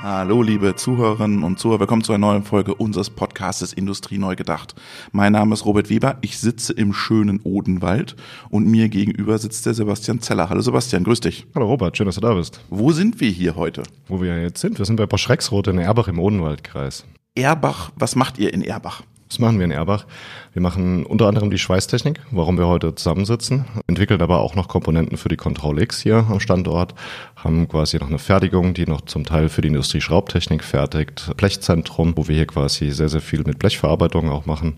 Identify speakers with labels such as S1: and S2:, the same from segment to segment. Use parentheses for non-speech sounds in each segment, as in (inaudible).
S1: Hallo, liebe Zuhörerinnen und Zuhörer. Willkommen zu einer neuen Folge unseres Podcastes Industrie neu gedacht. Mein Name ist Robert Weber. Ich sitze im schönen Odenwald und mir gegenüber sitzt der Sebastian Zeller. Hallo Sebastian, grüß dich.
S2: Hallo Robert, schön, dass du da bist.
S1: Wo sind wir hier heute?
S2: Wo wir jetzt sind? Wir sind bei Bosch Rexroth in Erbach im Odenwaldkreis.
S1: Erbach, was macht ihr in Erbach?
S2: Was machen wir in Erbach? Wir machen unter anderem die Schweißtechnik, warum wir heute zusammensitzen, entwickeln aber auch noch Komponenten für die Control X hier am Standort, haben quasi noch eine Fertigung, die noch zum Teil für die Industrie Schraubtechnik fertigt, Blechzentrum, wo wir hier quasi sehr, sehr viel mit Blechverarbeitung auch machen.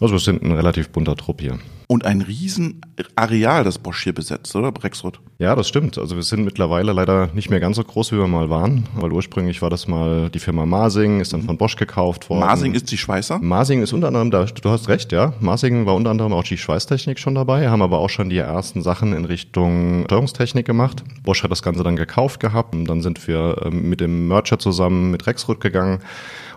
S2: Also wir sind ein relativ bunter Trupp hier.
S1: Und ein Riesenareal, das Bosch hier besetzt, oder Brexroth?
S2: Ja, das stimmt. Also wir sind mittlerweile leider nicht mehr ganz so groß, wie wir mal waren, weil ursprünglich war das mal die Firma Masing, ist dann von Bosch gekauft worden.
S1: Masing ist die Schweißer?
S2: Masing ist unter anderem, da, du hast recht, ja. Masing war unter anderem auch die Schweißtechnik schon dabei, haben aber auch schon die ersten Sachen in Richtung Steuerungstechnik gemacht. Bosch hat das Ganze dann gekauft gehabt und dann sind wir ähm, mit dem Merger zusammen mit Rexroth gegangen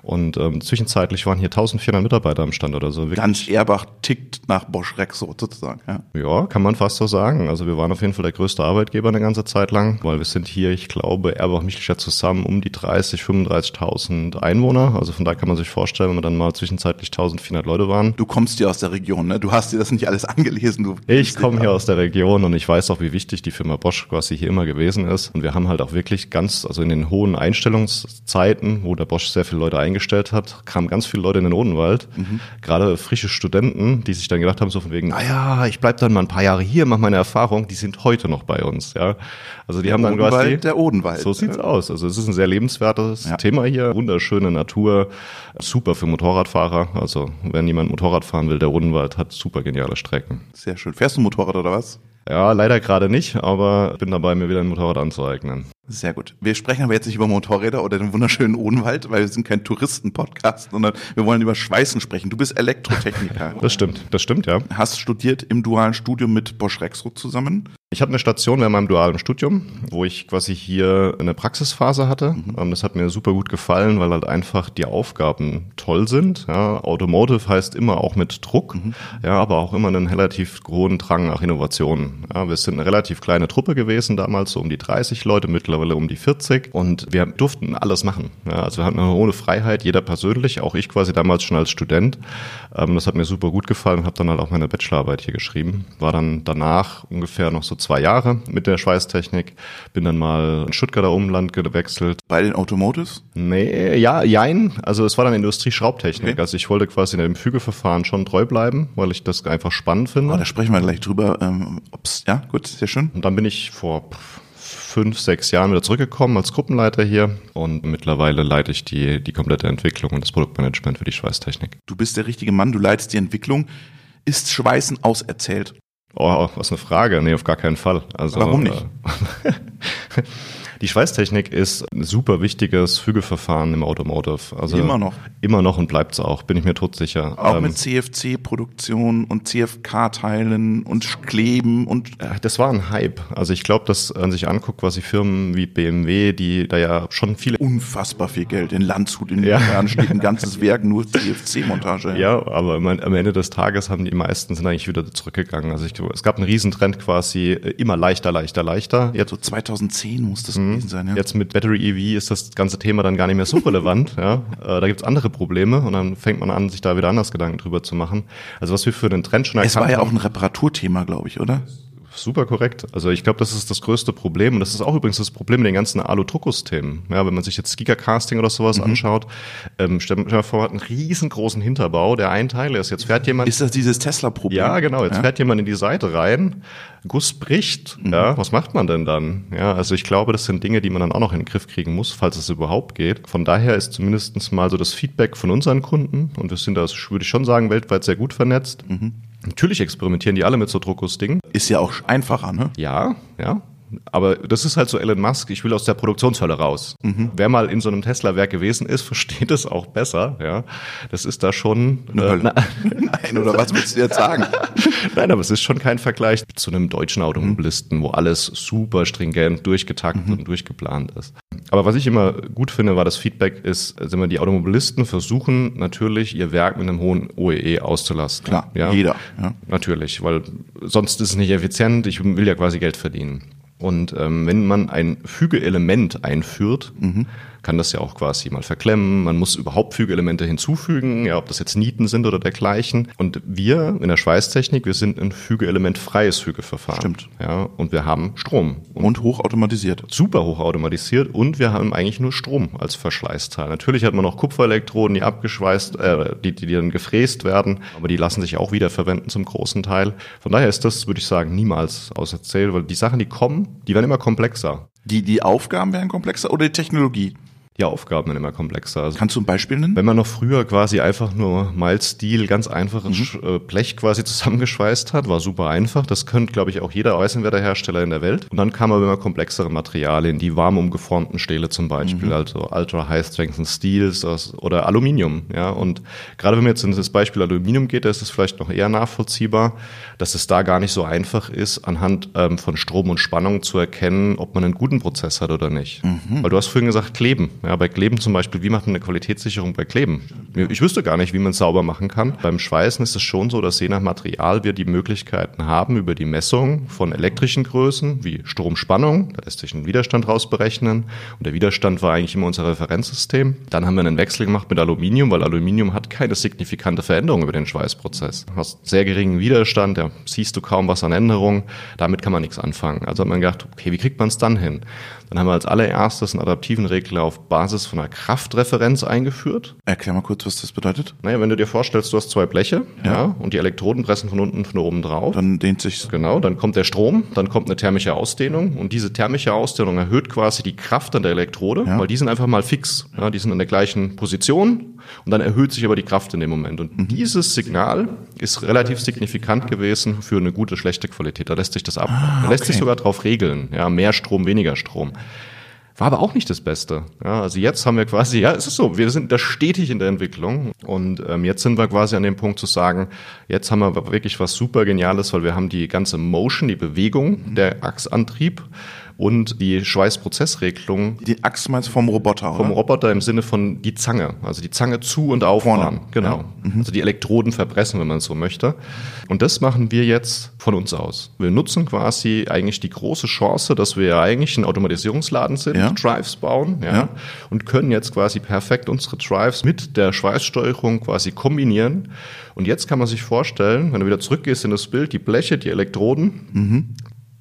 S2: und ähm, zwischenzeitlich waren hier 1400 Mitarbeiter am Standort. Also wirklich,
S1: Ganz Erbach tickt nach Bosch Rexroth sozusagen. Ja.
S2: ja, kann man fast so sagen. Also wir waren auf jeden Fall der größte Arbeitgeber eine ganze Zeit lang, weil wir sind hier, ich glaube, Erbach Michelstadt zusammen um die 30, 35.000 Einwohner. Also von da kann man sich vorstellen, wenn wir dann mal zwischenzeitlich 1400 Leute waren.
S1: Du kommst ja aus der Region, ne? Du hast dir das nicht alles angelesen. Du
S2: Ich komme hier aus der Region und ich weiß auch, wie wichtig die Firma Bosch quasi hier immer gewesen ist. Und wir haben halt auch wirklich ganz, also in den hohen Einstellungszeiten, wo der Bosch sehr viele Leute eingestellt hat, kamen ganz viele Leute in den Odenwald. Gerade frische Studenten, die sich dann gedacht haben, so von wegen, naja, ich bleib dann mal ein paar Jahre hier, mache meine Erfahrung, die sind heute noch bei uns. Ja, Also die haben dann quasi...
S1: Odenwald, der Odenwald.
S2: So sieht's aus. Also es ist ein sehr lebenswertes
S1: Ja.
S2: Thema hier. Wunderschöne Natur, super für Motorradfahrer. Also wenn jemand Motorrad fahren will, der Odenwald hat super geniale Strecken.
S1: Sehr schön. Fährst du Motorrad oder was?
S2: Ja, leider gerade nicht, aber bin dabei, mir wieder ein Motorrad anzueignen.
S1: Sehr gut. Wir sprechen aber jetzt nicht über Motorräder oder den wunderschönen Odenwald, weil wir sind kein Touristen-Podcast, sondern wir wollen über Schweißen sprechen. Du bist Elektrotechniker.
S2: Das stimmt, das stimmt, ja.
S1: Hast studiert im dualen Studium mit Bosch Rexroth zusammen.
S2: Ich hatte eine Station während meinem dualen Studium, wo ich quasi hier eine Praxisphase hatte. Ähm, Das hat mir super gut gefallen, weil halt einfach die Aufgaben toll sind. Ja, Automotive heißt immer auch mit Druck, ja, aber auch immer einen relativ hohen Drang nach Innovationen. Ja, wir sind eine relativ kleine Truppe gewesen damals, so um die 30 Leute, mittlerweile um die 40 und wir durften alles machen. Ja, also wir hatten eine hohe Freiheit, jeder persönlich, auch ich quasi damals schon als Student. Ähm, Das hat mir super gut gefallen, habe dann halt auch meine Bachelorarbeit hier geschrieben. War dann danach ungefähr noch so zwei Jahre mit der Schweißtechnik, bin dann mal in Stuttgarter Umland gewechselt.
S1: Bei den Automotives?
S2: Nee, ja, jein. Also es war dann Industrie-Schraubtechnik.
S1: Okay.
S2: Also ich wollte quasi in dem Fügeverfahren schon treu bleiben, weil ich das einfach spannend finde.
S1: Oh, da sprechen wir gleich drüber. Ähm, ob's, ja, gut, sehr schön.
S2: Und dann bin ich vor fünf, sechs Jahren wieder zurückgekommen als Gruppenleiter hier und mittlerweile leite ich die, die komplette Entwicklung und das Produktmanagement für die Schweißtechnik.
S1: Du bist der richtige Mann, du leitest die Entwicklung. Ist Schweißen auserzählt?
S2: Oh, was eine Frage. Nee, auf gar keinen Fall. Also,
S1: Warum nicht?
S2: Äh, (laughs) die Schweißtechnik ist ein super wichtiges Fügeverfahren im Automotive. Also
S1: Immer noch.
S2: Immer noch und bleibt's auch, bin ich mir todsicher.
S1: Auch
S2: Ähm,
S1: mit CFC-Produktion und CFK-Teilen und Kleben und
S2: äh, Das war ein Hype. Also ich glaube, dass man sich anguckt, was die Firmen wie BMW, die da ja schon viele
S1: unfassbar viel Geld. In Landshut in
S2: Ja.
S1: Jahren steht ein ganzes Werk nur CFC-Montage.
S2: Ja, aber am Ende des Tages haben die meisten sind eigentlich wieder zurückgegangen. Also ich, es gab einen Riesentrend quasi äh, immer leichter, leichter, leichter. Jetzt,
S1: So 2010 muss das gewesen sein, ja.
S2: jetzt mit Battery EV ist das ganze Thema dann gar nicht mehr so relevant. (laughs) ja. Äh, da gibt's andere Probleme und dann fängt man an, sich da wieder anders Gedanken drüber zu machen. Also was wir für den Trend schon
S1: Es war
S2: erkannt
S1: ja auch
S2: haben-
S1: ein Reparaturthema, glaube ich, oder?
S2: Super korrekt. Also ich glaube, das ist das größte Problem und das ist auch übrigens das Problem mit den ganzen Alu-Druckguss-Themen. Ja, wenn man sich jetzt Gigacasting oder sowas
S1: Mhm.
S2: anschaut, ähm, stell stell mal vor, man hat einen riesengroßen Hinterbau, der ein Teil ist. Jetzt fährt jemand
S1: Ist das dieses Tesla-Problem?
S2: ja, genau. Jetzt
S1: Ja?
S2: fährt jemand in die Seite rein, Guss bricht.
S1: Mhm.
S2: Ja, was macht man denn dann? Ja, also ich glaube, das sind Dinge, die man dann auch noch in den Griff kriegen muss, falls es überhaupt geht. Von daher ist zumindest mal so das Feedback von unseren Kunden und wir sind da, würde ich schon sagen, weltweit sehr gut vernetzt.
S1: Mhm.
S2: Natürlich experimentieren die alle mit so Druckguss-Dingen.
S1: Ist ja auch einfacher, ne?
S2: Ja, ja. Aber das ist halt so Elon Musk, ich will aus der Produktionshölle raus. Wer mal in so einem Tesla-Werk gewesen ist, (laughs) versteht es auch besser. Ja, Das ist da schon
S1: Eine Hölle. (laughs) (laughs) Nein, oder was willst du jetzt sagen?
S2: Nein, aber es ist schon kein Vergleich zu einem deutschen Automobilisten, wo alles super stringent durchgetaktet und durchgeplant ist. Aber was ich immer gut finde, war das Feedback ist, sind wir die Automobilisten versuchen natürlich ihr Werk mit einem hohen OEE auszulasten.
S1: Klar,
S2: ja?
S1: jeder. Ja.
S2: Natürlich, weil sonst ist es nicht effizient. Ich will ja quasi Geld verdienen. Und ähm, wenn man ein Fügeelement einführt, kann das ja auch quasi mal verklemmen. Man muss überhaupt Fügeelemente hinzufügen, ja, ob das jetzt Nieten sind oder dergleichen. Und wir in der Schweißtechnik, wir sind ein Fügeelementfreies Fügeverfahren.
S1: Stimmt.
S2: Ja, und wir haben Strom.
S1: Und, und hochautomatisiert.
S2: Super hochautomatisiert und wir haben eigentlich nur Strom als Verschleißteil. Natürlich hat man noch Kupferelektroden, die abgeschweißt, äh, die, die dann gefräst werden, aber die lassen sich auch wieder verwenden zum großen Teil. Von daher ist das, würde ich sagen, niemals auserzählt, weil die Sachen, die kommen, die werden immer komplexer.
S1: Die, die Aufgaben werden komplexer oder die Technologie?
S2: Die Aufgaben dann immer komplexer.
S1: Also Kannst du ein Beispiel nennen?
S2: Wenn man noch früher quasi einfach nur Mild Steel, ganz einfaches mhm. Äh, Blech quasi zusammengeschweißt hat, war super einfach. Das könnte, glaube ich, auch jeder Eisenwerterhersteller in der Welt. Und dann kam aber immer komplexere Materialien, die warm umgeformten Stähle zum Beispiel, mhm. also Ultra High Strength Steels oder Aluminium. Ja, und gerade wenn man jetzt in das Beispiel Aluminium geht, da ist es vielleicht noch eher nachvollziehbar, dass es da gar nicht so einfach ist, anhand ähm, von Strom und Spannung zu erkennen, ob man einen guten Prozess hat oder nicht. Mhm. Weil du hast vorhin gesagt, kleben. Ja, bei Kleben zum Beispiel, wie macht man eine Qualitätssicherung bei Kleben? Ich wüsste gar nicht, wie man es sauber machen kann. Beim Schweißen ist es schon so, dass je nach Material wir die Möglichkeiten haben, über die Messung von elektrischen Größen wie Stromspannung, da lässt sich ein Widerstand rausberechnen und der Widerstand war eigentlich immer unser Referenzsystem. Dann haben wir einen Wechsel gemacht mit Aluminium, weil Aluminium hat keine signifikante Veränderung über den Schweißprozess. Du hast sehr geringen Widerstand, da siehst du kaum was an Änderungen, damit kann man nichts anfangen. Also hat man gedacht, okay, wie kriegt man es dann hin? Dann haben wir als allererstes einen adaptiven Regler auf Basis von einer Kraftreferenz eingeführt.
S1: Erklär mal kurz, was das bedeutet.
S2: Naja, wenn du dir vorstellst, du hast zwei Bleche ja. ja und die Elektroden pressen von unten von oben drauf.
S1: Dann dehnt sich
S2: Genau, dann kommt der Strom, dann kommt eine thermische Ausdehnung und diese thermische Ausdehnung erhöht quasi die Kraft an der Elektrode, ja. weil die sind einfach mal fix. Ja, die sind in der gleichen Position und dann erhöht sich aber die Kraft in dem Moment. Und mhm. dieses Signal ist relativ signifikant gewesen für eine gute, schlechte Qualität. Da lässt sich das ab. Ah, da lässt okay. sich sogar drauf regeln. Ja, mehr Strom, weniger Strom. War aber auch nicht das Beste. Ja, also jetzt haben wir quasi, ja, es ist so, wir sind da stetig in der Entwicklung und ähm, jetzt sind wir quasi an dem Punkt zu sagen, jetzt haben wir wirklich was super Geniales, weil wir haben die ganze Motion, die Bewegung, der Achsantrieb und die Schweißprozessregelung.
S1: Die Axt meinst vom Roboter,
S2: oder? Vom Roboter im Sinne von die Zange. Also die Zange zu und auffahren. Genau. Ja. Mhm. Also die Elektroden verpressen, wenn man es so möchte. Und das machen wir jetzt von uns aus. Wir nutzen quasi eigentlich die große Chance, dass wir ja eigentlich ein Automatisierungsladen sind, ja. Drives bauen, ja, und können jetzt quasi perfekt unsere Drives mit der Schweißsteuerung quasi kombinieren. Und jetzt kann man sich vorstellen, wenn du wieder zurückgehst in das Bild, die Bleche, die Elektroden, mhm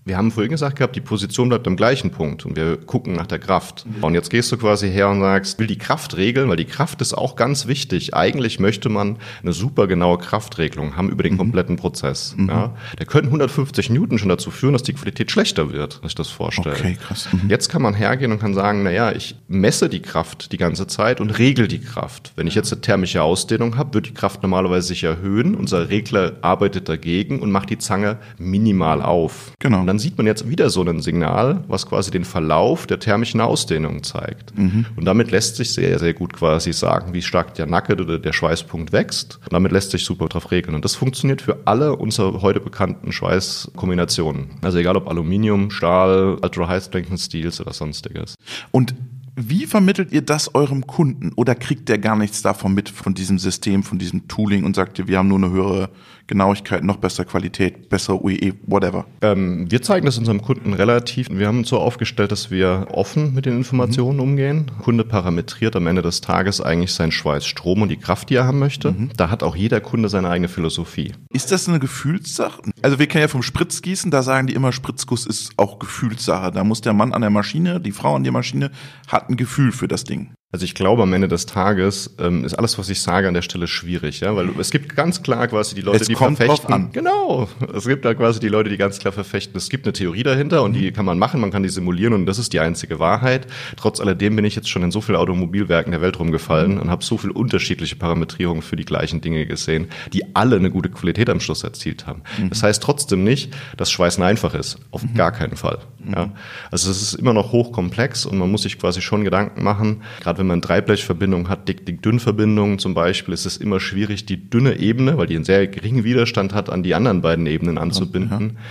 S2: wir haben vorhin gesagt gehabt, die Position bleibt am gleichen Punkt und wir gucken nach der Kraft. Und jetzt gehst du quasi her und sagst, will die Kraft regeln, weil die Kraft ist auch ganz wichtig. Eigentlich möchte man eine super genaue Kraftregelung haben über den mhm. kompletten Prozess. Mhm. Ja, der könnten 150 Newton schon dazu führen, dass die Qualität schlechter wird, wenn ich das vorstelle. Okay, krass. Mhm. Jetzt kann man hergehen und kann sagen, naja, ich messe die Kraft die ganze Zeit und regel die Kraft. Wenn ich jetzt eine thermische Ausdehnung habe, wird die Kraft normalerweise sich erhöhen. Unser Regler arbeitet dagegen und macht die Zange minimal auf. Genau dann sieht man jetzt wieder so ein Signal, was quasi den Verlauf der thermischen Ausdehnung zeigt. Mhm. Und damit lässt sich sehr, sehr gut quasi sagen, wie stark der Nacken oder der Schweißpunkt wächst. Und damit lässt sich super drauf regeln. Und das funktioniert für alle unsere heute bekannten Schweißkombinationen. Also egal ob Aluminium, Stahl, Ultra High Strength Steels oder sonstiges.
S1: Und wie vermittelt ihr das eurem Kunden? Oder kriegt der gar nichts davon mit, von diesem System, von diesem Tooling und sagt ihr, wir haben nur eine höhere Genauigkeit, noch bessere Qualität, bessere UE, whatever?
S2: Ähm, wir zeigen das unserem Kunden relativ. Wir haben uns so aufgestellt, dass wir offen mit den Informationen mhm. umgehen. Der Kunde parametriert am Ende des Tages eigentlich seinen Schweißstrom und die Kraft, die er haben möchte. Mhm. Da hat auch jeder Kunde seine eigene Philosophie.
S1: Ist das eine Gefühlssache? Also wir kennen ja vom Spritzgießen, da sagen die immer, Spritzguss ist auch Gefühlssache. Da muss der Mann an der Maschine, die Frau an der Maschine, hat ein Gefühl für das Ding.
S2: Also ich glaube, am Ende des Tages ähm, ist alles, was ich sage, an der Stelle schwierig, ja, weil es gibt ganz klar quasi die Leute,
S1: es
S2: die
S1: kommt verfechten. Drauf an.
S2: Genau, es gibt da quasi die Leute, die ganz klar verfechten. Es gibt eine Theorie dahinter und mhm. die kann man machen, man kann die simulieren und das ist die einzige Wahrheit. Trotz alledem bin ich jetzt schon in so vielen Automobilwerken der Welt rumgefallen mhm. und habe so viele unterschiedliche Parametrierungen für die gleichen Dinge gesehen, die alle eine gute Qualität am Schluss erzielt haben. Mhm. Das heißt trotzdem nicht, dass Schweißen einfach ist, auf mhm. gar keinen Fall. Ja. Mhm. Also es ist immer noch hochkomplex und man muss sich quasi schon Gedanken machen, gerade wenn man Dreiblech Verbindung hat, Dick-Dick-Dünn-Verbindungen zum Beispiel, ist es immer schwierig, die dünne Ebene, weil die einen sehr geringen Widerstand hat, an die anderen beiden Ebenen anzubinden. Ja.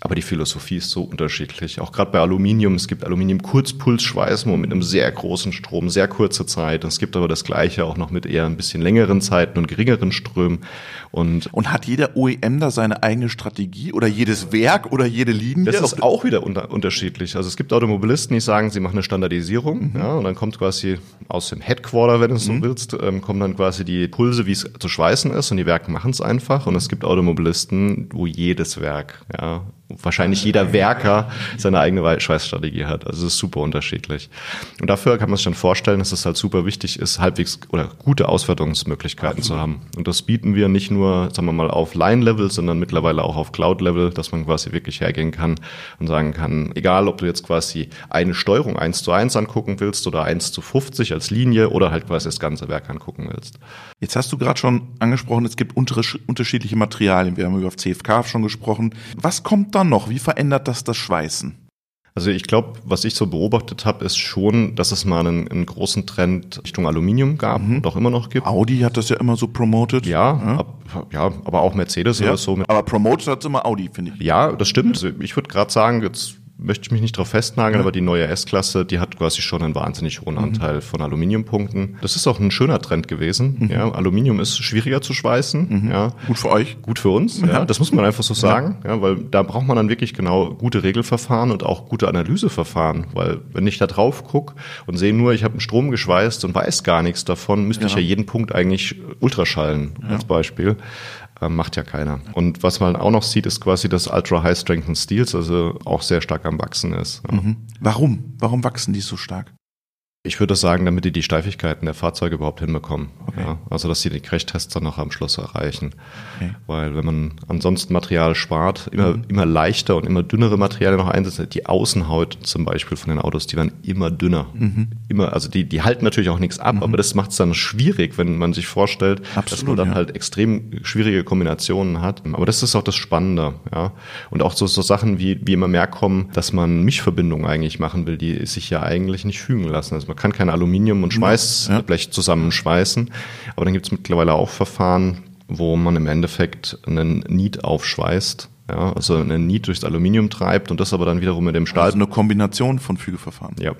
S2: Aber die Philosophie ist so unterschiedlich. Auch gerade bei Aluminium. Es gibt Aluminium-Kurzpulsschweißen mit einem sehr großen Strom, sehr kurze Zeit. Es gibt aber das Gleiche auch noch mit eher ein bisschen längeren Zeiten und geringeren Strömen.
S1: Und, und hat jeder OEM da seine eigene Strategie oder jedes Werk oder jede Linie?
S2: Das ist auch wieder unter, unterschiedlich. Also es gibt Automobilisten, die sagen, sie machen eine Standardisierung. Mhm. Ja, und dann kommt quasi aus dem Headquarter, wenn du es so mhm. willst, ähm, kommen dann quasi die Pulse, wie es zu schweißen ist. Und die Werke machen es einfach. Und es gibt Automobilisten, wo jedes Werk ja, wahrscheinlich jeder Werker seine eigene Schweißstrategie hat. Also es ist super unterschiedlich. Und dafür kann man sich dann vorstellen, dass es halt super wichtig ist, halbwegs oder gute Auswertungsmöglichkeiten zu haben. Und das bieten wir nicht nur, sagen wir mal, auf Line-Level, sondern mittlerweile auch auf Cloud-Level, dass man quasi wirklich hergehen kann und sagen kann, egal ob du jetzt quasi eine Steuerung eins zu eins angucken willst oder eins zu 50 als Linie oder halt quasi das ganze Werk angucken willst.
S1: Jetzt hast du gerade schon angesprochen, es gibt unterschiedliche Materialien. Wir haben über CFK schon gesprochen. Was kommt da noch? Wie verändert das das Schweißen?
S2: Also ich glaube, was ich so beobachtet habe, ist schon, dass es mal einen, einen großen Trend Richtung Aluminium gab mhm. und auch immer noch gibt.
S1: Audi hat das ja immer so promoted.
S2: Ja, ja, ab, ja aber auch Mercedes ja. oder so.
S1: Aber promoted hat es immer Audi, finde ich.
S2: Ja, das stimmt. Also ich würde gerade sagen, jetzt möchte ich mich nicht darauf festnageln, ja. aber die neue S-Klasse, die hat quasi schon einen wahnsinnig hohen mhm. Anteil mhm. von Aluminiumpunkten. Das ist auch ein schöner Trend gewesen. Mhm. Ja, Aluminium ist schwieriger zu schweißen.
S1: Mhm. Ja. Gut für euch.
S2: Gut für uns. Ja. ja. das muss man einfach so sagen. Ja. weil da braucht man dann wirklich genau gute Regelverfahren und auch gute Analyseverfahren. Weil wenn ich da drauf gucke und sehe nur, ich habe einen Strom geschweißt und weiß gar nichts davon, müsste ich ja jeden Punkt eigentlich ultraschallen als Beispiel. Ähm, macht ja keiner. Und was man auch noch sieht, ist quasi, dass Ultra High Strength and Steels also auch sehr stark am Wachsen ist.
S1: Mhm. Warum? Warum wachsen die so stark?
S2: Ich würde sagen, damit die die Steifigkeiten der Fahrzeuge überhaupt hinbekommen. Okay. Ja, also, dass sie die Crashtests dann noch am Schluss erreichen. Okay. Weil wenn man ansonsten Material spart, immer, mhm. immer leichter und immer dünnere Materialien noch einsetzt, die Außenhaut zum Beispiel von den Autos, die werden immer dünner. Mhm. Immer, also die, die halten natürlich auch nichts ab, mhm. aber das macht es dann schwierig, wenn man sich vorstellt, Absolut, dass man dann ja. halt extrem schwierige Kombinationen hat. Aber das ist auch das Spannende, ja. Und auch so, so Sachen wie, wie immer mehr kommen, dass man Mischverbindungen eigentlich machen will, die sich ja eigentlich nicht fügen lassen. Also man kann kein Aluminium und Schweißblech ja. zusammenschweißen. Aber dann gibt es mittlerweile auch Verfahren, wo man im Endeffekt einen Niet aufschweißt. Ja, also einen Niet durchs Aluminium treibt und das aber dann wiederum mit dem Stahl. Also
S1: eine Kombination von Fügeverfahren.
S2: Ja.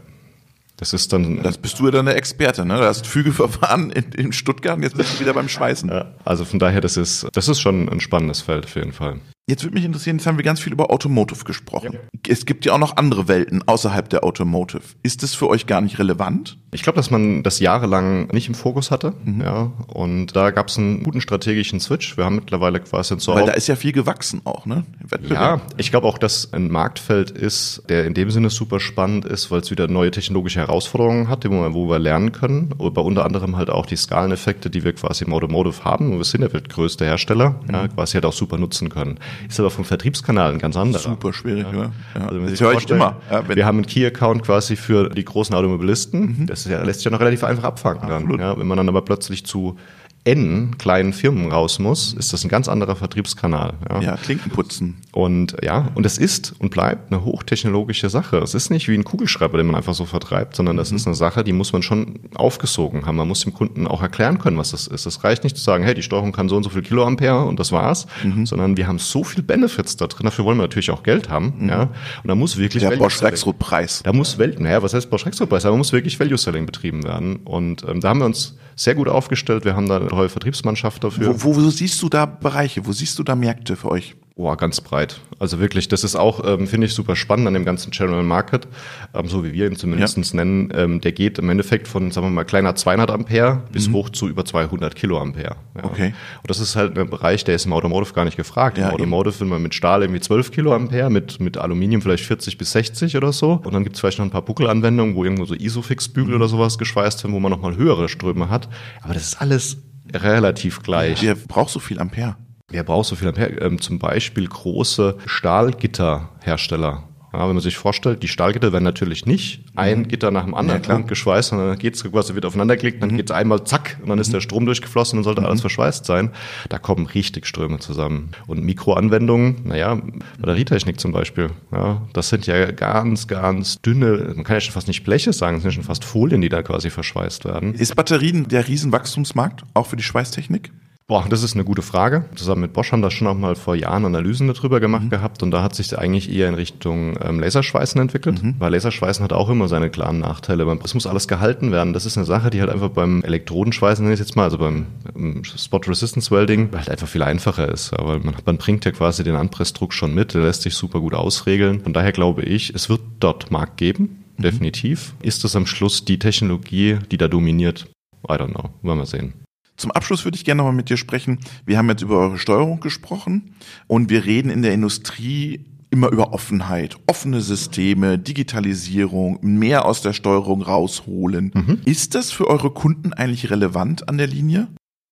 S2: Das ist dann.
S1: Das bist du ja dann der Experte, ne? Du hast Fügeverfahren in, in Stuttgart jetzt bist du wieder beim Schweißen. Ja,
S2: also von daher, das ist, das ist schon ein spannendes Feld auf jeden Fall.
S1: Jetzt würde mich interessieren, jetzt haben wir ganz viel über Automotive gesprochen. Ja. Es gibt ja auch noch andere Welten außerhalb der Automotive. Ist das für euch gar nicht relevant?
S2: Ich glaube, dass man das jahrelang nicht im Fokus hatte. Mhm. Ja, und da gab es einen guten strategischen Switch. Wir haben mittlerweile quasi
S1: so. Weil da ist ja viel gewachsen auch, ne?
S2: Ja, ich glaube auch, dass ein Marktfeld ist, der in dem Sinne super spannend ist, weil es wieder neue technologische Herausforderungen hat, wo wir lernen können. Aber unter anderem halt auch die Skaleneffekte, die wir quasi im Automotive haben. Wir sind der weltgrößte Hersteller, mhm. ja, quasi halt auch super nutzen können. Ist aber vom Vertriebskanal ein ganz anderer.
S1: Super schwierig, ja.
S2: ja. Also das höre ich immer. Ja, wir haben einen Key-Account quasi für die großen Automobilisten. Mhm. Das ja, lässt sich ja noch relativ einfach abfangen dann. Ja, wenn man dann aber plötzlich zu N kleinen Firmen raus muss, ist das ein ganz anderer Vertriebskanal.
S1: Ja, ja Klinken putzen.
S2: Und ja, und es ist und bleibt eine hochtechnologische Sache. Es ist nicht wie ein Kugelschreiber, den man einfach so vertreibt, sondern das mhm. ist eine Sache, die muss man schon aufgesogen haben. Man muss dem Kunden auch erklären können, was das ist. Es reicht nicht zu sagen, hey, die Steuerung kann so und so viel Kiloampere und das war's, mhm. sondern wir haben so viel Benefits da drin. Dafür wollen wir natürlich auch Geld haben. Mhm. Ja, und da muss wirklich
S1: der Bosch Rexroth Preis.
S2: Da muss Welt, naja, was heißt Bosch Rexroth Preis? Da muss wirklich Value Selling betrieben werden. Und ähm, da haben wir uns sehr gut aufgestellt. Wir haben da eine tolle Vertriebsmannschaft dafür.
S1: Wo, wo, wo siehst du da Bereiche? Wo siehst du da Märkte für euch?
S2: Oh, ganz breit. Also wirklich, das ist auch, ähm, finde ich, super spannend an dem ganzen General Market, ähm, so wie wir ihn zumindest ja. nennen. Ähm, der geht im Endeffekt von, sagen wir mal, kleiner 200 Ampere bis mhm. hoch zu über 200 Kiloampere. Ja.
S1: Okay.
S2: Und das ist halt ein Bereich, der ist im Automotive gar nicht gefragt. Ja, Im Automotive will man mit Stahl irgendwie 12 Kiloampere, mit, mit Aluminium vielleicht 40 bis 60 oder so. Und dann gibt es vielleicht noch ein paar Buckelanwendungen, wo irgendwo so Isofix-Bügel mhm. oder sowas geschweißt werden, wo man nochmal höhere Ströme hat. Aber das ist alles relativ gleich.
S1: Wer braucht so viel Ampere?
S2: Wer braucht so viel Ampere? Ähm, zum Beispiel große Stahlgitterhersteller. Ja, wenn man sich vorstellt, die Stahlgitter werden natürlich nicht ein mhm. Gitter nach dem anderen ja, geschweißt, sondern dann geht's quasi wird aufeinandergelegt, dann mhm. geht's einmal zack und dann ist der Strom durchgeflossen und sollte mhm. alles verschweißt sein. Da kommen richtig Ströme zusammen. Und Mikroanwendungen, naja, Batterietechnik zum Beispiel, ja, das sind ja ganz, ganz dünne, man kann ja schon fast nicht Bleche sagen, das sind schon fast Folien, die da quasi verschweißt werden.
S1: Ist Batterien der Riesenwachstumsmarkt, auch für die Schweißtechnik?
S2: Boah, das ist eine gute Frage. Zusammen mit Bosch haben da schon auch mal vor Jahren Analysen darüber gemacht mhm. gehabt und da hat sich eigentlich eher in Richtung ähm, Laserschweißen entwickelt, mhm. weil Laserschweißen hat auch immer seine klaren Nachteile. Es muss alles gehalten werden. Das ist eine Sache, die halt einfach beim Elektrodenschweißen, nenne ich jetzt mal, also beim ähm, Spot Resistance Welding, halt einfach viel einfacher ist. Aber man, man bringt ja quasi den Anpressdruck schon mit, der lässt sich super gut ausregeln. Von daher glaube ich, es wird dort Markt geben, mhm. definitiv. Ist das am Schluss die Technologie, die da dominiert? I don't know. Wollen wir sehen.
S1: Zum Abschluss würde ich gerne nochmal mit dir sprechen. Wir haben jetzt über eure Steuerung gesprochen und wir reden in der Industrie immer über Offenheit, offene Systeme, Digitalisierung, mehr aus der Steuerung rausholen. Mhm. Ist das für eure Kunden eigentlich relevant an der Linie?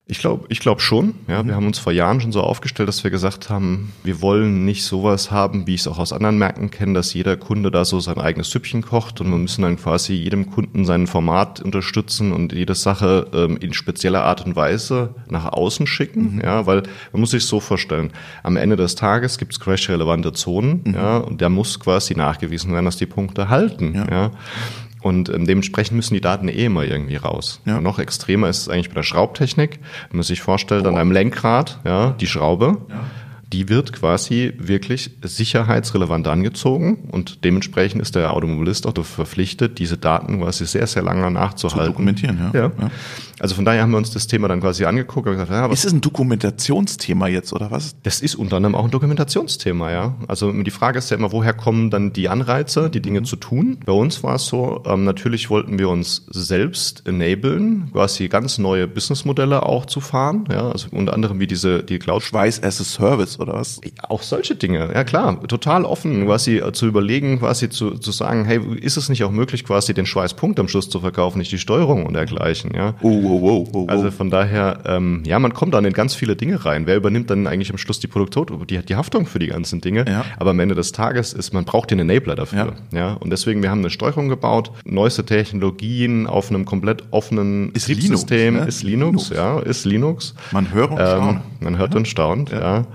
S2: Ich glaube, ich glaube schon. Ja, mhm. wir haben uns vor Jahren schon so aufgestellt, dass wir gesagt haben, wir wollen nicht sowas haben, wie ich es auch aus anderen Märkten kenne, dass jeder Kunde da so sein eigenes Süppchen kocht und wir müssen dann quasi jedem Kunden sein Format unterstützen und jede Sache ähm, in spezieller Art und Weise nach außen schicken. Mhm. Ja, weil man muss sich so vorstellen: Am Ende des Tages gibt es crash-relevante Zonen, mhm. ja, und da muss quasi nachgewiesen werden, dass die Punkte halten. Ja. ja. Und ähm, dementsprechend müssen die Daten eh immer irgendwie raus. Ja. noch extremer ist es eigentlich bei der Schraubtechnik. Wenn man sich vorstellt, oh. an einem Lenkrad, ja, die Schraube. Ja die wird quasi wirklich sicherheitsrelevant angezogen und dementsprechend ist der Automobilist auch verpflichtet, diese Daten quasi sehr, sehr lange nachzuhalten. Zu
S1: dokumentieren, ja. ja. ja.
S2: Also von daher haben wir uns das Thema dann quasi angeguckt und gesagt, ja,
S1: was Ist es ein Dokumentationsthema jetzt oder was?
S2: Das ist unter anderem auch ein Dokumentationsthema, ja. Also die Frage ist ja immer, woher kommen dann die Anreize, die Dinge mhm. zu tun? Bei uns war es so, ähm, natürlich wollten wir uns selbst enablen, quasi ganz neue Businessmodelle auch zu fahren, ja. Also unter anderem wie diese, die Cloud.
S1: Schweiß as a Service oder was?
S2: Auch solche Dinge, ja klar, total offen, quasi äh, zu überlegen, quasi zu, zu sagen, hey, ist es nicht auch möglich, quasi den Schweißpunkt am Schluss zu verkaufen, nicht die Steuerung und dergleichen, ja.
S1: Oh wow, wow, wow,
S2: Also von daher, ähm, ja, man kommt dann in ganz viele Dinge rein. Wer übernimmt dann eigentlich am Schluss die Produktion, die, die Haftung für die ganzen Dinge? Ja. Aber am Ende des Tages ist, man braucht den Enabler dafür. Ja. ja. Und deswegen, wir haben eine Steuerung gebaut, neueste Technologien auf einem komplett offenen
S1: ist Betriebssystem.
S2: Linux, ne? Ist Linux, Linux, ja, ist Linux.
S1: Man hört und staunt. Ähm,
S2: man hört ja. und staunt, ja. ja.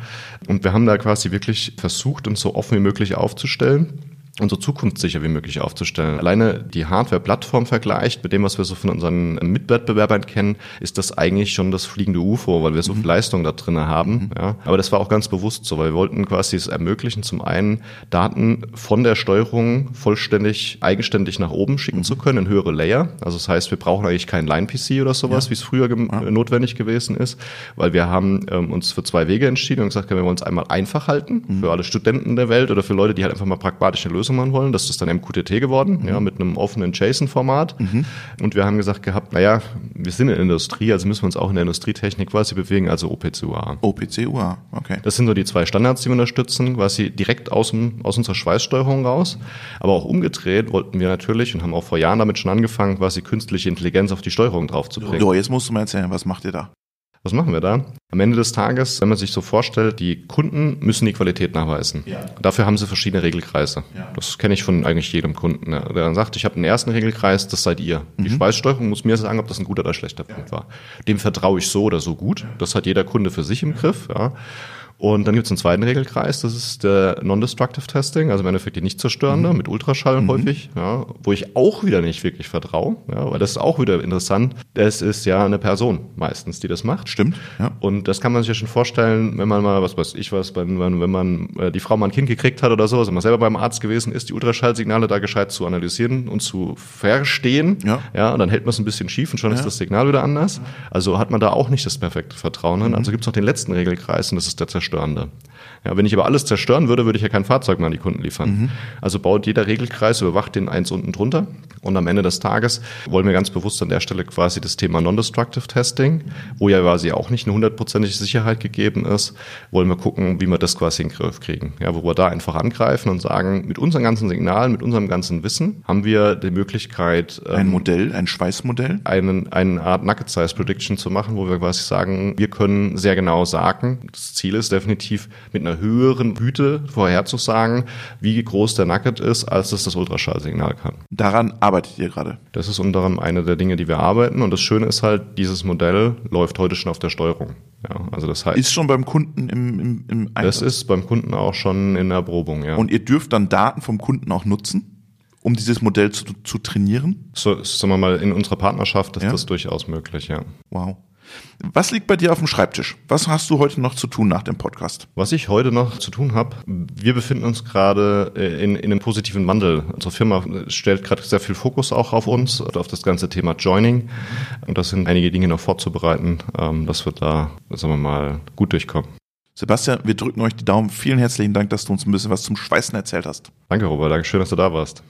S2: Und wir haben da quasi wirklich versucht, uns so offen wie möglich aufzustellen und so zukunftssicher wie möglich aufzustellen. Alleine die Hardware-Plattform vergleicht mit dem, was wir so von unseren Mitwettbewerbern kennen, ist das eigentlich schon das fliegende UFO, weil wir so viel mhm. Leistung da drin haben. Mhm. Ja. Aber das war auch ganz bewusst so, weil wir wollten quasi es ermöglichen, zum einen Daten von der Steuerung vollständig eigenständig nach oben schicken mhm. zu können in höhere Layer. Also das heißt, wir brauchen eigentlich keinen Line-PC oder sowas, ja. wie es früher ja. notwendig gewesen ist, weil wir haben ähm, uns für zwei Wege entschieden und gesagt, wir wollen uns einmal einfach halten mhm. für alle Studenten der Welt oder für Leute, die halt einfach mal pragmatische Lösungen machen wollen. Das ist dann MQTT geworden, mhm. ja, mit einem offenen JSON-Format. Mhm. Und wir haben gesagt gehabt, naja, wir sind in der Industrie, also müssen wir uns auch in der Industrietechnik quasi bewegen, also OPCUA.
S1: OPCUA, okay.
S2: Das sind so die zwei Standards, die wir unterstützen, quasi direkt aus, dem, aus unserer Schweißsteuerung raus. Aber auch umgedreht wollten wir natürlich und haben auch vor Jahren damit schon angefangen, quasi künstliche Intelligenz auf die Steuerung draufzubringen.
S1: So, jetzt musst du mal erzählen, was macht ihr da?
S2: Was machen wir da? Am Ende des Tages, wenn man sich so vorstellt, die Kunden müssen die Qualität nachweisen. Ja. Dafür haben sie verschiedene Regelkreise. Ja. Das kenne ich von eigentlich jedem Kunden. Der dann sagt, ich habe einen ersten Regelkreis, das seid ihr. Mhm. Die Schweißsteuerung muss mir sagen, ob das ein guter oder schlechter ja. Punkt war. Dem vertraue ich so oder so gut. Das hat jeder Kunde für sich im Griff. Ja. Und dann gibt es einen zweiten Regelkreis, das ist der Non-Destructive Testing, also im Endeffekt die nicht zerstörende, mhm. mit Ultraschall mhm. häufig, ja, wo ich auch wieder nicht wirklich vertraue, ja, weil das ist auch wieder interessant. Es ist ja eine Person meistens, die das macht.
S1: Stimmt.
S2: Ja. Und das kann man sich ja schon vorstellen, wenn man mal, was weiß ich was, wenn, wenn man äh, die Frau mal ein Kind gekriegt hat oder so, also man selber beim Arzt gewesen ist, die Ultraschallsignale da gescheit zu analysieren und zu verstehen. Ja. ja und dann hält man es ein bisschen schief und schon ja. ist das Signal wieder anders. Also hat man da auch nicht das perfekte Vertrauen drin. Mhm. Also gibt es noch den letzten Regelkreis und das ist der Zerstörung Zerstörende. Ja, wenn ich aber alles zerstören würde, würde ich ja kein Fahrzeug mehr an die Kunden liefern. Mhm. Also baut jeder Regelkreis, überwacht den eins unten drunter. Und am Ende des Tages wollen wir ganz bewusst an der Stelle quasi das Thema Non-Destructive Testing, wo ja quasi auch nicht eine hundertprozentige Sicherheit gegeben ist, wollen wir gucken, wie wir das quasi in den Griff kriegen. Ja, wo wir da einfach angreifen und sagen, mit unseren ganzen Signalen, mit unserem ganzen Wissen haben wir die Möglichkeit,
S1: ein ähm, Modell, ein Schweißmodell,
S2: einen, eine Art Nugget Size Prediction zu machen, wo wir quasi sagen, wir können sehr genau sagen, das Ziel ist definitiv mit einer höheren Güte vorherzusagen, wie groß der Nugget ist, als es das Ultraschallsignal kann.
S1: Daran arbeitet ihr gerade?
S2: Das ist unter anderem eine der Dinge, die wir arbeiten. Und das Schöne ist halt, dieses Modell läuft heute schon auf der Steuerung. Ja, also das heißt,
S1: ist schon beim Kunden im, im, im
S2: Einsatz? Das ist beim Kunden auch schon in der Erprobung, ja.
S1: Und ihr dürft dann Daten vom Kunden auch nutzen? um dieses Modell zu, zu trainieren?
S2: So, sagen wir mal, in unserer Partnerschaft ist ja? das durchaus möglich, ja.
S1: Wow. Was liegt bei dir auf dem Schreibtisch? Was hast du heute noch zu tun nach dem Podcast?
S2: Was ich heute noch zu tun habe, wir befinden uns gerade äh, in, in einem positiven Wandel. Unsere Firma stellt gerade sehr viel Fokus auch auf uns, auf das ganze Thema Joining. Und das sind einige Dinge noch vorzubereiten, ähm, dass wir da, sagen wir mal, gut durchkommen.
S1: Sebastian, wir drücken euch die Daumen. Vielen herzlichen Dank, dass du uns ein bisschen was zum Schweißen erzählt hast.
S2: Danke, Robert. Danke schön, dass du da warst.